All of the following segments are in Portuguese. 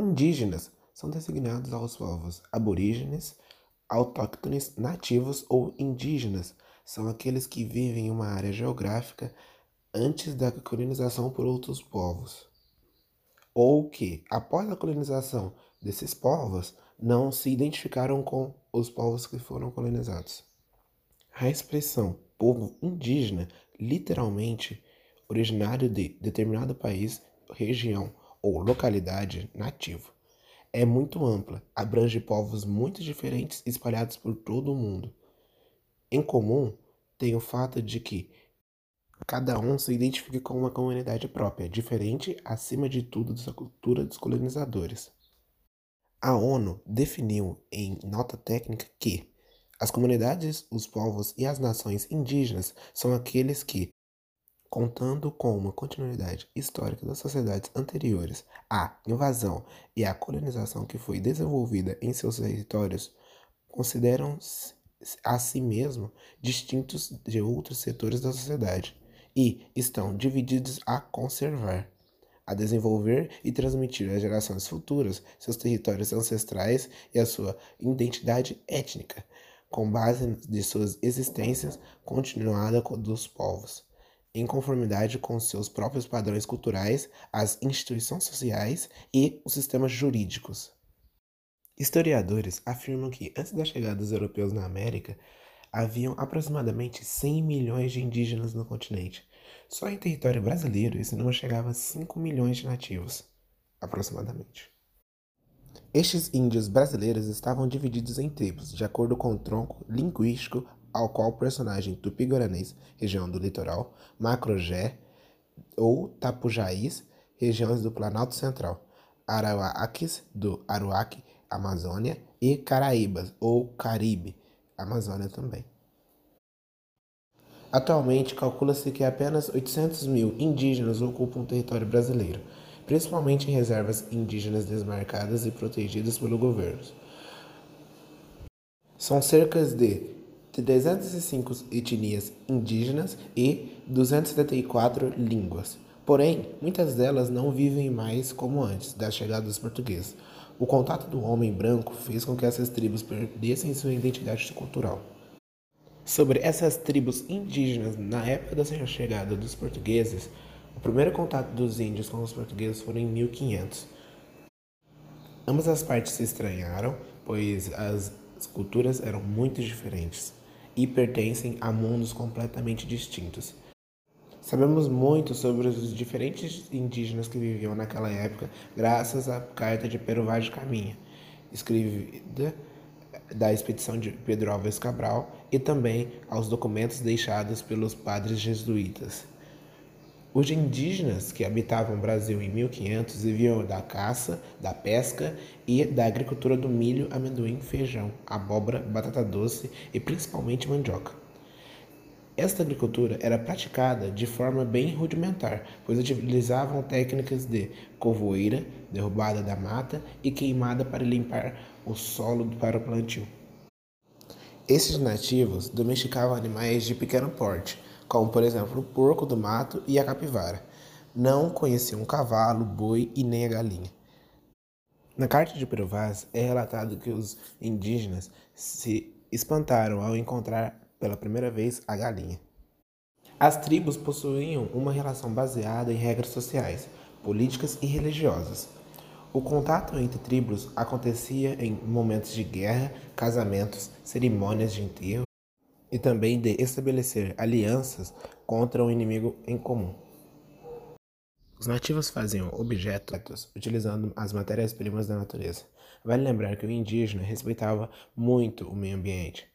Indígenas são designados aos povos aborígenes, autóctones, nativos ou indígenas. São aqueles que vivem em uma área geográfica antes da colonização por outros povos. Ou que, após a colonização desses povos, não se identificaram com os povos que foram colonizados. A expressão povo indígena, literalmente originário de determinado país, região ou localidade nativo. É muito ampla, abrange povos muito diferentes espalhados por todo o mundo. Em comum, tem o fato de que cada um se identifica com uma comunidade própria, diferente, acima de tudo, da cultura dos colonizadores. A ONU definiu em nota técnica que as comunidades, os povos e as nações indígenas são aqueles que, contando com uma continuidade histórica das sociedades anteriores à invasão e à colonização que foi desenvolvida em seus territórios, consideram a si mesmo distintos de outros setores da sociedade e estão divididos a conservar, a desenvolver e transmitir às gerações futuras seus territórios ancestrais e a sua identidade étnica, com base de suas existências continuada dos povos em conformidade com seus próprios padrões culturais, as instituições sociais e os sistemas jurídicos. Historiadores afirmam que, antes da chegada dos europeus na América, haviam aproximadamente 100 milhões de indígenas no continente. Só em território brasileiro esse número chegava a 5 milhões de nativos, aproximadamente. Estes índios brasileiros estavam divididos em tribos, de acordo com o tronco linguístico ao qual o personagem tupi-guaranês, região do litoral, Macrogé ou Tapujaís, regiões do Planalto Central, Arauáquis, do Aruaque, Amazônia, e Caraíbas, ou Caribe, Amazônia também. Atualmente, calcula-se que apenas 800 mil indígenas ocupam o território brasileiro, principalmente em reservas indígenas desmarcadas e protegidas pelo governo. São cerca de 305 etnias indígenas e 274 línguas. Porém, muitas delas não vivem mais como antes da chegada dos portugueses. O contato do homem branco fez com que essas tribos perdessem sua identidade cultural. Sobre essas tribos indígenas, na época da chegada dos portugueses, o primeiro contato dos índios com os portugueses foi em 1500. Ambas as partes se estranharam, pois as culturas eram muito diferentes e pertencem a mundos completamente distintos. Sabemos muito sobre os diferentes indígenas que viviam naquela época graças à carta de Pero Vaz de Caminha, escrita da expedição de Pedro Alves Cabral e também aos documentos deixados pelos padres jesuítas. Os indígenas que habitavam o Brasil em 1500 viviam da caça, da pesca e da agricultura do milho, amendoim, feijão, abóbora, batata doce e principalmente mandioca. Esta agricultura era praticada de forma bem rudimentar, pois utilizavam técnicas de covoeira, derrubada da mata e queimada para limpar o solo para o plantio. Esses nativos domesticavam animais de pequeno porte, como por exemplo o porco do mato e a capivara. Não conheciam o cavalo, boi e nem a galinha. Na carta de Provaz é relatado que os indígenas se espantaram ao encontrar pela primeira vez a galinha. As tribos possuíam uma relação baseada em regras sociais, políticas e religiosas. O contato entre tribos acontecia em momentos de guerra, casamentos, cerimônias de enterro e também de estabelecer alianças contra um inimigo em comum. Os nativos faziam objetos utilizando as matérias-primas da natureza. Vale lembrar que o indígena respeitava muito o meio ambiente,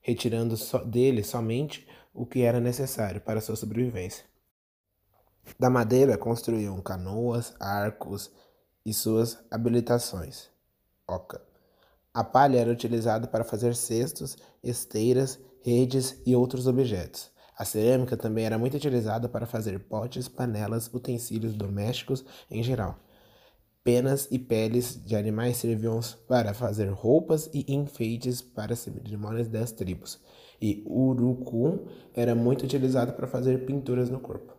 retirando dele somente o que era necessário para sua sobrevivência. Da madeira construíam canoas, arcos e suas habilitações. Oca. A palha era utilizada para fazer cestos, esteiras redes e outros objetos. A cerâmica também era muito utilizada para fazer potes, panelas, utensílios domésticos em geral. Penas e peles de animais serviam para fazer roupas e enfeites para cerimônias das tribos. E urucum era muito utilizado para fazer pinturas no corpo.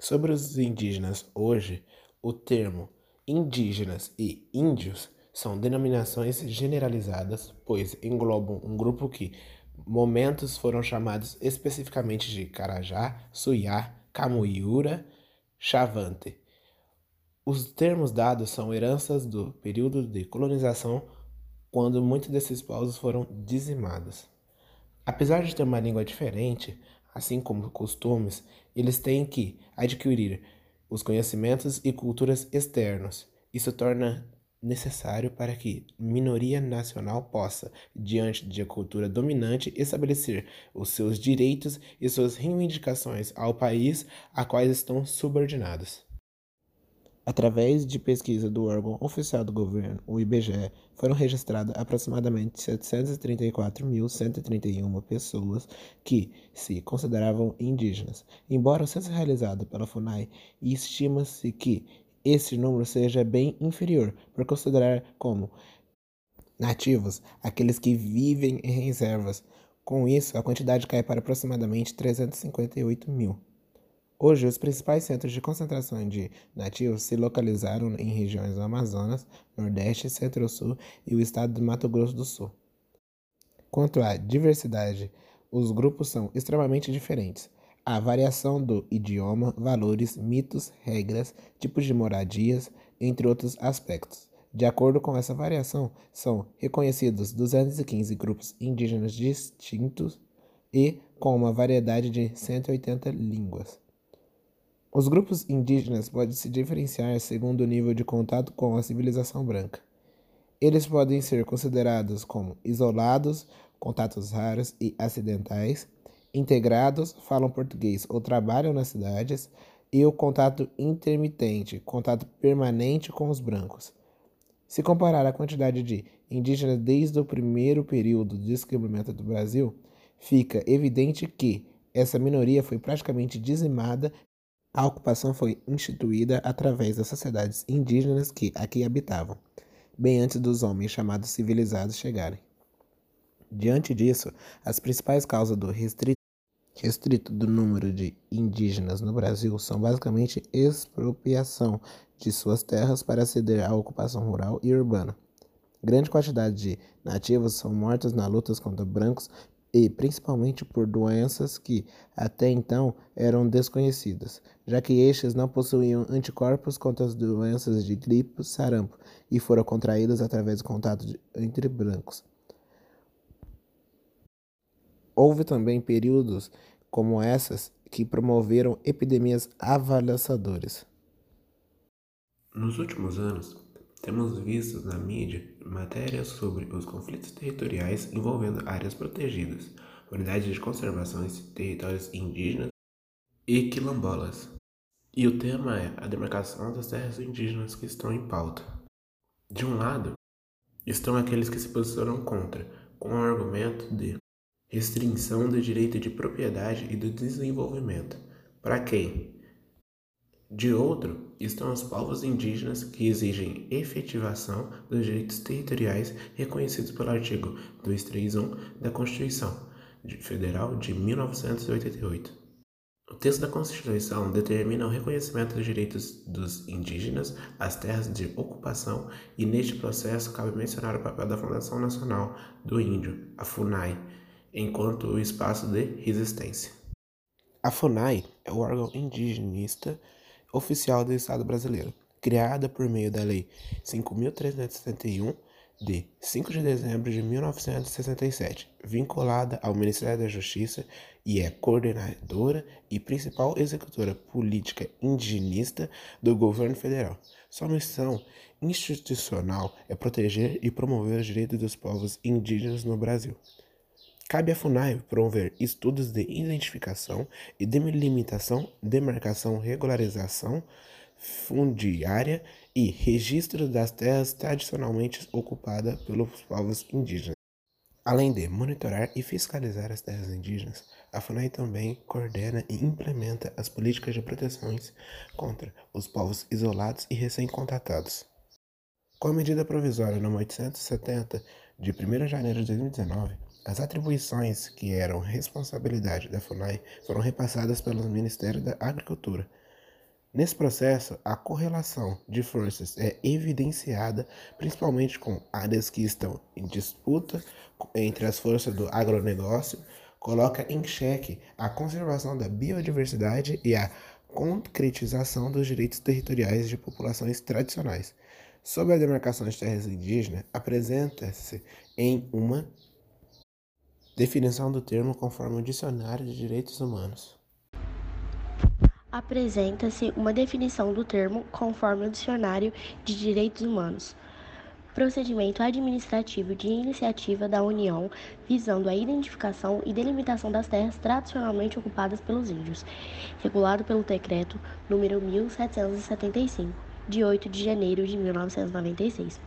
Sobre os indígenas hoje, o termo Indígenas e índios são denominações generalizadas, pois englobam um grupo que momentos foram chamados especificamente de Carajá, Suyá, Camuiura, Chavante. Os termos dados são heranças do período de colonização, quando muitos desses povos foram dizimados. Apesar de ter uma língua diferente, assim como costumes, eles têm que adquirir os conhecimentos e culturas externos. Isso torna necessário para que minoria nacional possa, diante de cultura dominante, estabelecer os seus direitos e suas reivindicações ao país a quais estão subordinados. Através de pesquisa do órgão oficial do governo, o IBGE, foram registradas aproximadamente 734.131 pessoas que se consideravam indígenas. Embora o censo realizado pela FUNAI, estima-se que esse número seja bem inferior, por considerar como nativos aqueles que vivem em reservas. Com isso, a quantidade cai para aproximadamente 358 mil. Hoje, os principais centros de concentração de nativos se localizaram em regiões do Amazonas, Nordeste, Centro-Sul e o estado do Mato Grosso do Sul. Quanto à diversidade, os grupos são extremamente diferentes. Há variação do idioma, valores, mitos, regras, tipos de moradias, entre outros aspectos. De acordo com essa variação, são reconhecidos 215 grupos indígenas distintos e com uma variedade de 180 línguas. Os grupos indígenas podem se diferenciar segundo o nível de contato com a civilização branca. Eles podem ser considerados como isolados, contatos raros e acidentais, integrados, falam português ou trabalham nas cidades, e o contato intermitente, contato permanente com os brancos. Se comparar a quantidade de indígenas desde o primeiro período de descobrimento do Brasil, fica evidente que essa minoria foi praticamente dizimada a ocupação foi instituída através das sociedades indígenas que aqui habitavam, bem antes dos homens chamados civilizados chegarem. Diante disso, as principais causas do restrito, restrito do número de indígenas no Brasil são basicamente expropriação de suas terras para aceder à ocupação rural e urbana. Grande quantidade de nativos são mortos na luta contra brancos e principalmente por doenças que até então eram desconhecidas, já que estes não possuíam anticorpos contra as doenças de gripe, sarampo e foram contraídas através do contato de, entre brancos. Houve também períodos como essas que promoveram epidemias avalaçadoras. Nos últimos anos, temos visto na mídia matérias sobre os conflitos territoriais envolvendo áreas protegidas, unidades de conservação e territórios indígenas e quilombolas. E o tema é a demarcação das terras indígenas que estão em pauta. De um lado, estão aqueles que se posicionam contra, com o argumento de restrição do direito de propriedade e do desenvolvimento. Para quem? De outro, estão os povos indígenas que exigem efetivação dos direitos territoriais reconhecidos pelo artigo 231 da Constituição Federal de 1988. O texto da Constituição determina o reconhecimento dos direitos dos indígenas às terras de ocupação e neste processo cabe mencionar o papel da Fundação Nacional do Índio, a FUNAI, enquanto o espaço de resistência. A FUNAI é o órgão indigenista oficial do Estado brasileiro, criada por meio da Lei 5.371, de 5 de dezembro de 1967, vinculada ao Ministério da Justiça e é coordenadora e principal executora política indigenista do governo federal. Sua missão institucional é proteger e promover os direitos dos povos indígenas no Brasil. Cabe à FUNAI promover estudos de identificação e delimitação, demarcação, regularização fundiária e registro das terras tradicionalmente ocupadas pelos povos indígenas. Além de monitorar e fiscalizar as terras indígenas, a FUNAI também coordena e implementa as políticas de proteções contra os povos isolados e recém-contratados. Com a medida provisória nº 870, de 1 de janeiro de 2019, as atribuições que eram responsabilidade da FUNAI foram repassadas pelo Ministério da Agricultura. Nesse processo, a correlação de forças é evidenciada principalmente com áreas que estão em disputa entre as forças do agronegócio, coloca em xeque a conservação da biodiversidade e a concretização dos direitos territoriais de populações tradicionais. Sob a demarcação de terras indígenas, apresenta-se em uma definição do termo conforme o Dicionário de Direitos Humanos. Apresenta-se uma definição do termo conforme o Dicionário de Direitos Humanos. Procedimento administrativo de iniciativa da União visando a identificação e delimitação das terras tradicionalmente ocupadas pelos índios, regulado pelo Decreto número 1775, de 8 de janeiro de 1996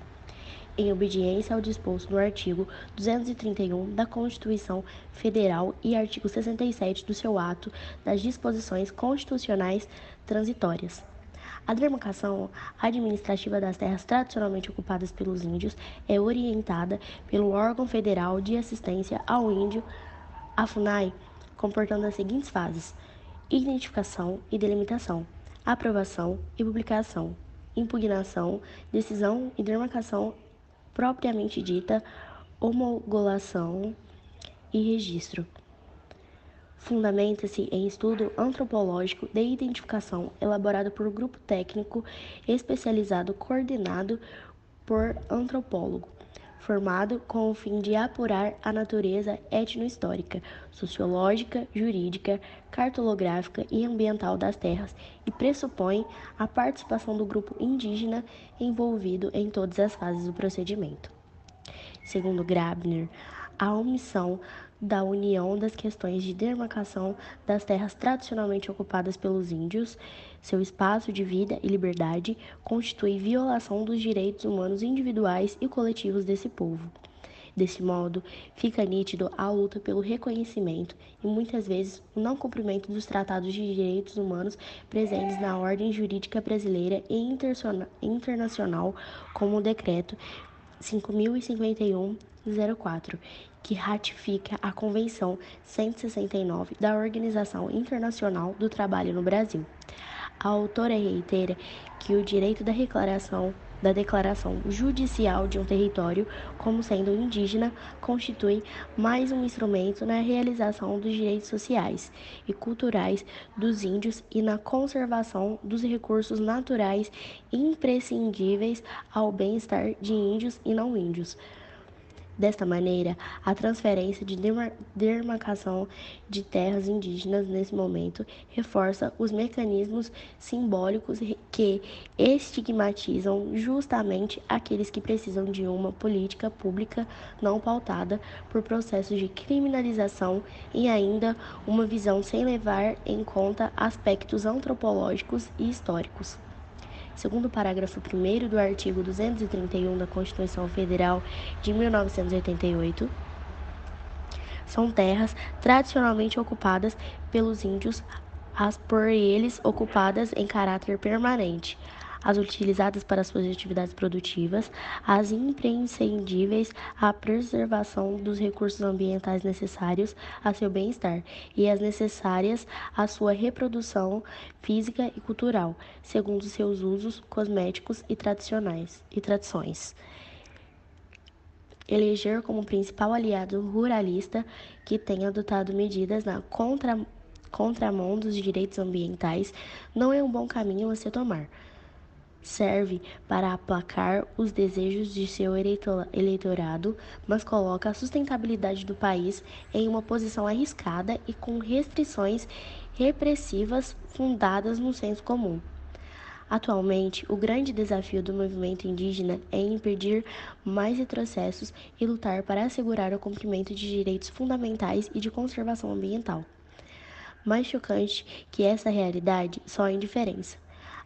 em obediência ao disposto no artigo 231 da Constituição Federal e artigo 67 do seu ato das disposições constitucionais transitórias. A demarcação administrativa das terras tradicionalmente ocupadas pelos índios é orientada pelo órgão federal de assistência ao índio, a FUNAI, comportando as seguintes fases: identificação e delimitação, aprovação e publicação, impugnação, decisão e demarcação propriamente dita, homologação e registro. Fundamenta-se em estudo antropológico de identificação elaborado por um grupo técnico especializado coordenado por antropólogo, formado com o fim de apurar a natureza etnohistórica, sociológica, jurídica, cartográfica e ambiental das terras e pressupõe a participação do grupo indígena envolvido em todas as fases do procedimento. Segundo Grabner, a omissão da união das questões de demarcação das terras tradicionalmente ocupadas pelos índios, seu espaço de vida e liberdade, constitui violação dos direitos humanos individuais e coletivos desse povo. Desse modo, fica nítido a luta pelo reconhecimento e muitas vezes o não cumprimento dos tratados de direitos humanos presentes na ordem jurídica brasileira e internacional, como o decreto 5051-04, que ratifica a Convenção 169 da Organização Internacional do Trabalho no Brasil. A autora reitera que o direito da declaração da declaração judicial de um território como sendo indígena constitui mais um instrumento na realização dos direitos sociais e culturais dos índios e na conservação dos recursos naturais imprescindíveis ao bem-estar de índios e não índios. Desta maneira, a transferência de demarcação de terras indígenas nesse momento reforça os mecanismos simbólicos que estigmatizam justamente aqueles que precisam de uma política pública não pautada por processos de criminalização e ainda uma visão sem levar em conta aspectos antropológicos e históricos. Segundo o parágrafo 1 do artigo 231 da Constituição Federal de 1988, são terras tradicionalmente ocupadas pelos índios, as por eles ocupadas em caráter permanente, as utilizadas para suas atividades produtivas, as imprescindíveis à preservação dos recursos ambientais necessários a seu bem-estar e as necessárias à sua reprodução física e cultural, segundo seus usos cosméticos e tradicionais e tradições. Eleger como principal aliado ruralista que tenha adotado medidas na contra, contramão dos direitos ambientais não é um bom caminho a se tomar serve para aplacar os desejos de seu eleitorado, mas coloca a sustentabilidade do país em uma posição arriscada e com restrições repressivas fundadas no senso comum. Atualmente, o grande desafio do movimento indígena é impedir mais retrocessos e lutar para assegurar o cumprimento de direitos fundamentais e de conservação ambiental. Mais chocante que essa realidade só a indiferença.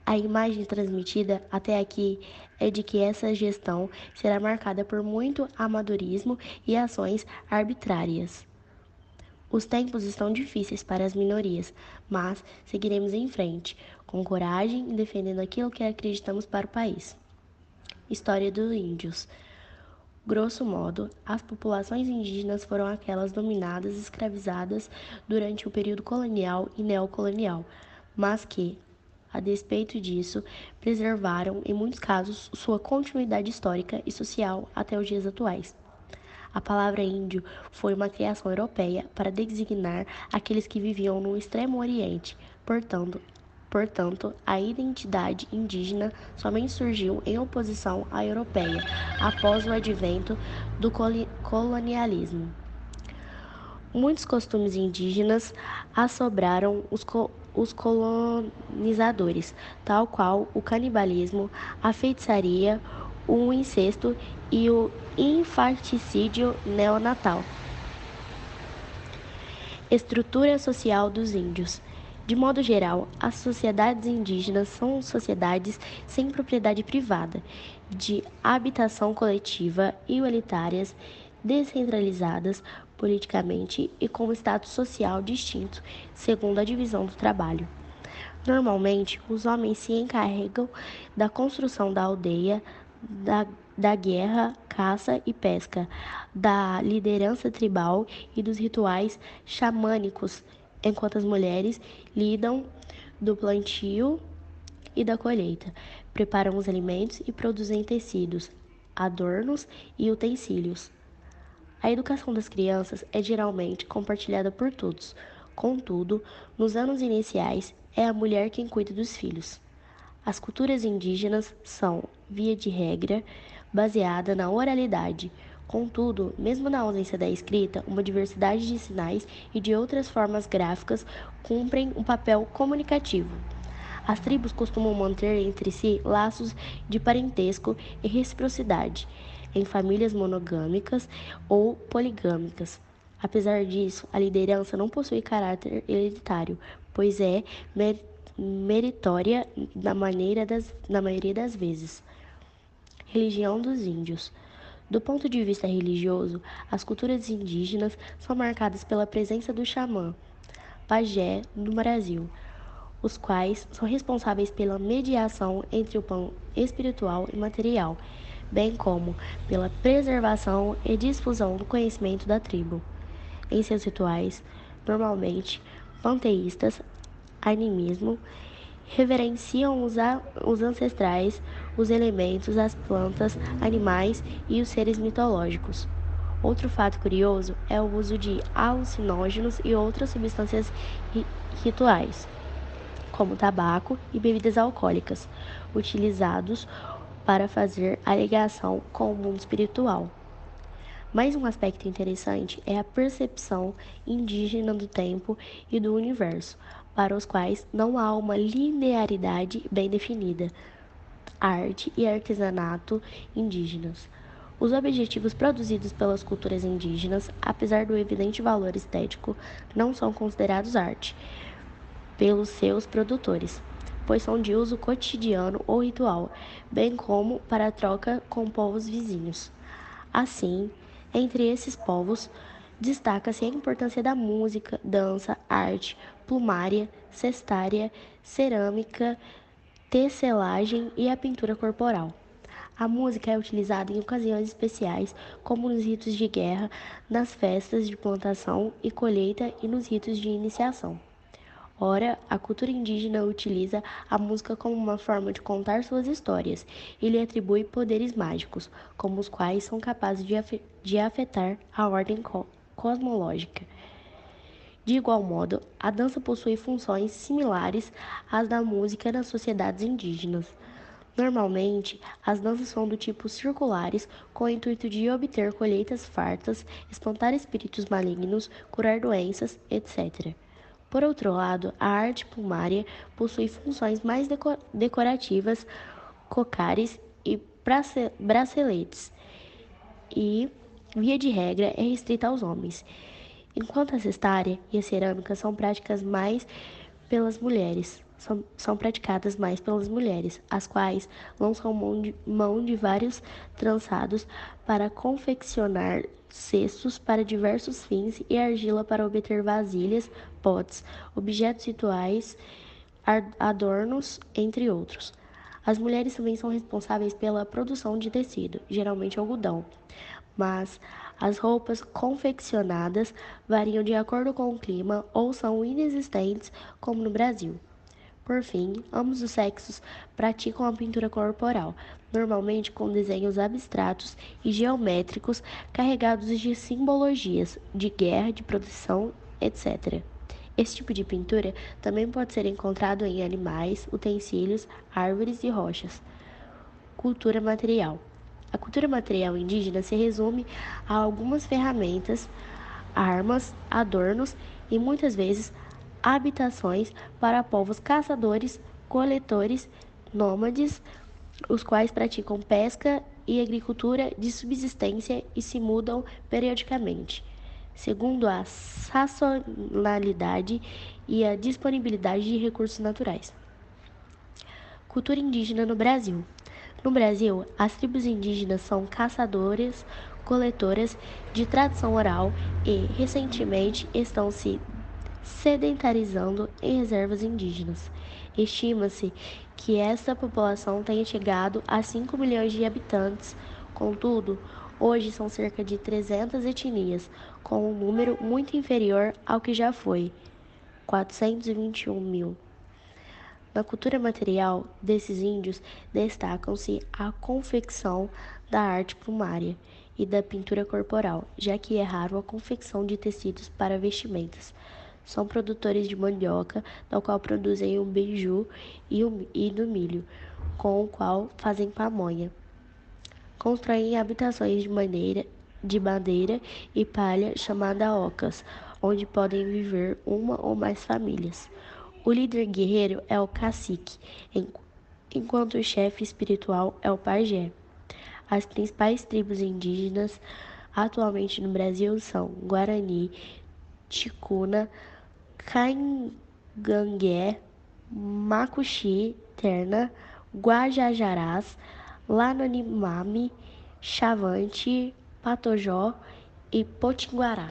A imagem transmitida até aqui é de que essa gestão será marcada por muito amadorismo e ações arbitrárias. Os tempos estão difíceis para as minorias, mas seguiremos em frente, com coragem, defendendo aquilo que acreditamos para o país. História dos índios. Grosso modo, as populações indígenas foram aquelas dominadas e escravizadas durante o período colonial e neocolonial, mas que, A despeito disso, preservaram, em muitos casos, sua continuidade histórica e social até os dias atuais. A palavra índio foi uma criação europeia para designar aqueles que viviam no Extremo Oriente, portanto, Portanto, a identidade indígena somente surgiu em oposição à europeia após o advento do colonialismo. Muitos costumes indígenas assobraram os, co os colonizadores, tal qual o canibalismo, a feitiçaria, o incesto e o infanticídio neonatal. Estrutura social dos índios. De modo geral, as sociedades indígenas são sociedades sem propriedade privada, de habitação coletiva, igualitárias, descentralizadas politicamente e com status social distinto, segundo a divisão do trabalho. Normalmente, os homens se encarregam da construção da aldeia, da, da guerra, caça e pesca, da liderança tribal e dos rituais xamânicos enquanto as mulheres lidam do plantio e da colheita, preparam os alimentos e produzem tecidos, adornos e utensílios. A educação das crianças é geralmente compartilhada por todos. Contudo, nos anos iniciais, é a mulher quem cuida dos filhos. As culturas indígenas são, via de regra, baseada na oralidade, Contudo, mesmo na ausência da escrita, uma diversidade de sinais e de outras formas gráficas cumprem um papel comunicativo. As tribos costumam manter entre si laços de parentesco e reciprocidade em famílias monogâmicas ou poligâmicas. Apesar disso, a liderança não possui caráter hereditário, pois é meritória na, maneira das, na maioria das vezes. Religião dos índios. Do ponto de vista religioso, as culturas indígenas são marcadas pela presença do xamã, pajé, no Brasil, os quais são responsáveis pela mediação entre o pão espiritual e material, bem como pela preservação e difusão do conhecimento da tribo. Em seus rituais, normalmente panteístas, animismo reverenciam os, os ancestrais, os elementos, as plantas, animais e os seres mitológicos. Outro fato curioso é o uso de alucinógenos e outras substâncias ri rituais, como tabaco e bebidas alcoólicas, utilizados para fazer a ligação com o mundo espiritual. Mais um aspecto interessante é a percepção indígena do tempo e do universo, para os quais não há uma linearidade bem definida. Arte e artesanato indígenas. Os objetivos produzidos pelas culturas indígenas, apesar do evidente valor estético, não são considerados arte pelos seus produtores, pois são de uso cotidiano ou ritual, bem como para troca com povos vizinhos. Assim, entre esses povos, destaca-se a importância da música, dança, arte, plumária, cestária, cerâmica, tecelagem e a pintura corporal. A música é utilizada em ocasiões especiais, como nos ritos de guerra, nas festas de plantação e colheita e nos ritos de iniciação. Ora, a cultura indígena utiliza a música como uma forma de contar suas histórias e lhe atribui poderes mágicos, como os quais são capazes de afetar a ordem cosmológica. De igual modo, a dança possui funções similares às da música nas sociedades indígenas. Normalmente, as danças são do tipo circulares, com o intuito de obter colheitas fartas, espantar espíritos malignos, curar doenças, etc. Por outro lado, a arte plumária possui funções mais decorativas, cocares e braceletes, e via de regra, é restrita aos homens, enquanto a cestária e a cerâmica são práticas mais pelas mulheres. São, são praticadas mais pelas mulheres, as quais lançam mão de, mão de vários trançados para confeccionar cestos para diversos fins e argila para obter vasilhas, potes, objetos rituais, adornos, entre outros. As mulheres também são responsáveis pela produção de tecido, geralmente algodão mas as roupas confeccionadas variam de acordo com o clima ou são inexistentes, como no Brasil. Por fim, ambos os sexos praticam a pintura corporal, normalmente com desenhos abstratos e geométricos carregados de simbologias de guerra, de proteção, etc. Esse tipo de pintura também pode ser encontrado em animais, utensílios, árvores e rochas. Cultura material. A cultura material indígena se resume a algumas ferramentas, armas, adornos e muitas vezes habitações para povos caçadores, coletores, nômades, os quais praticam pesca e agricultura de subsistência e se mudam periodicamente, segundo a sazonalidade e a disponibilidade de recursos naturais. Cultura indígena no Brasil. No Brasil, as tribos indígenas são caçadoras, coletoras de tradição oral e, recentemente, estão se sedentarizando em reservas indígenas. Estima-se que esta população tenha chegado a 5 milhões de habitantes. Contudo, hoje são cerca de 300 etnias, com um número muito inferior ao que já foi, 421 mil. Na cultura material desses índios destacam-se a confecção da arte plumária e da pintura corporal, já que é raro a confecção de tecidos para vestimentas. São produtores de mandioca, da qual produzem o beiju e, o, e do milho, com o qual fazem pamonha. Constroem habitações de madeira, de madeira e palha chamada ocas, onde podem viver uma ou mais famílias. O líder guerreiro é o cacique, enquanto o chefe espiritual é o pajé. As principais tribos indígenas atualmente no Brasil são Guarani, Ticuna, Caingangué, Macuxi, Terna, Guajajarás, Lanonimami, Chavante, Patojó e Potiguará.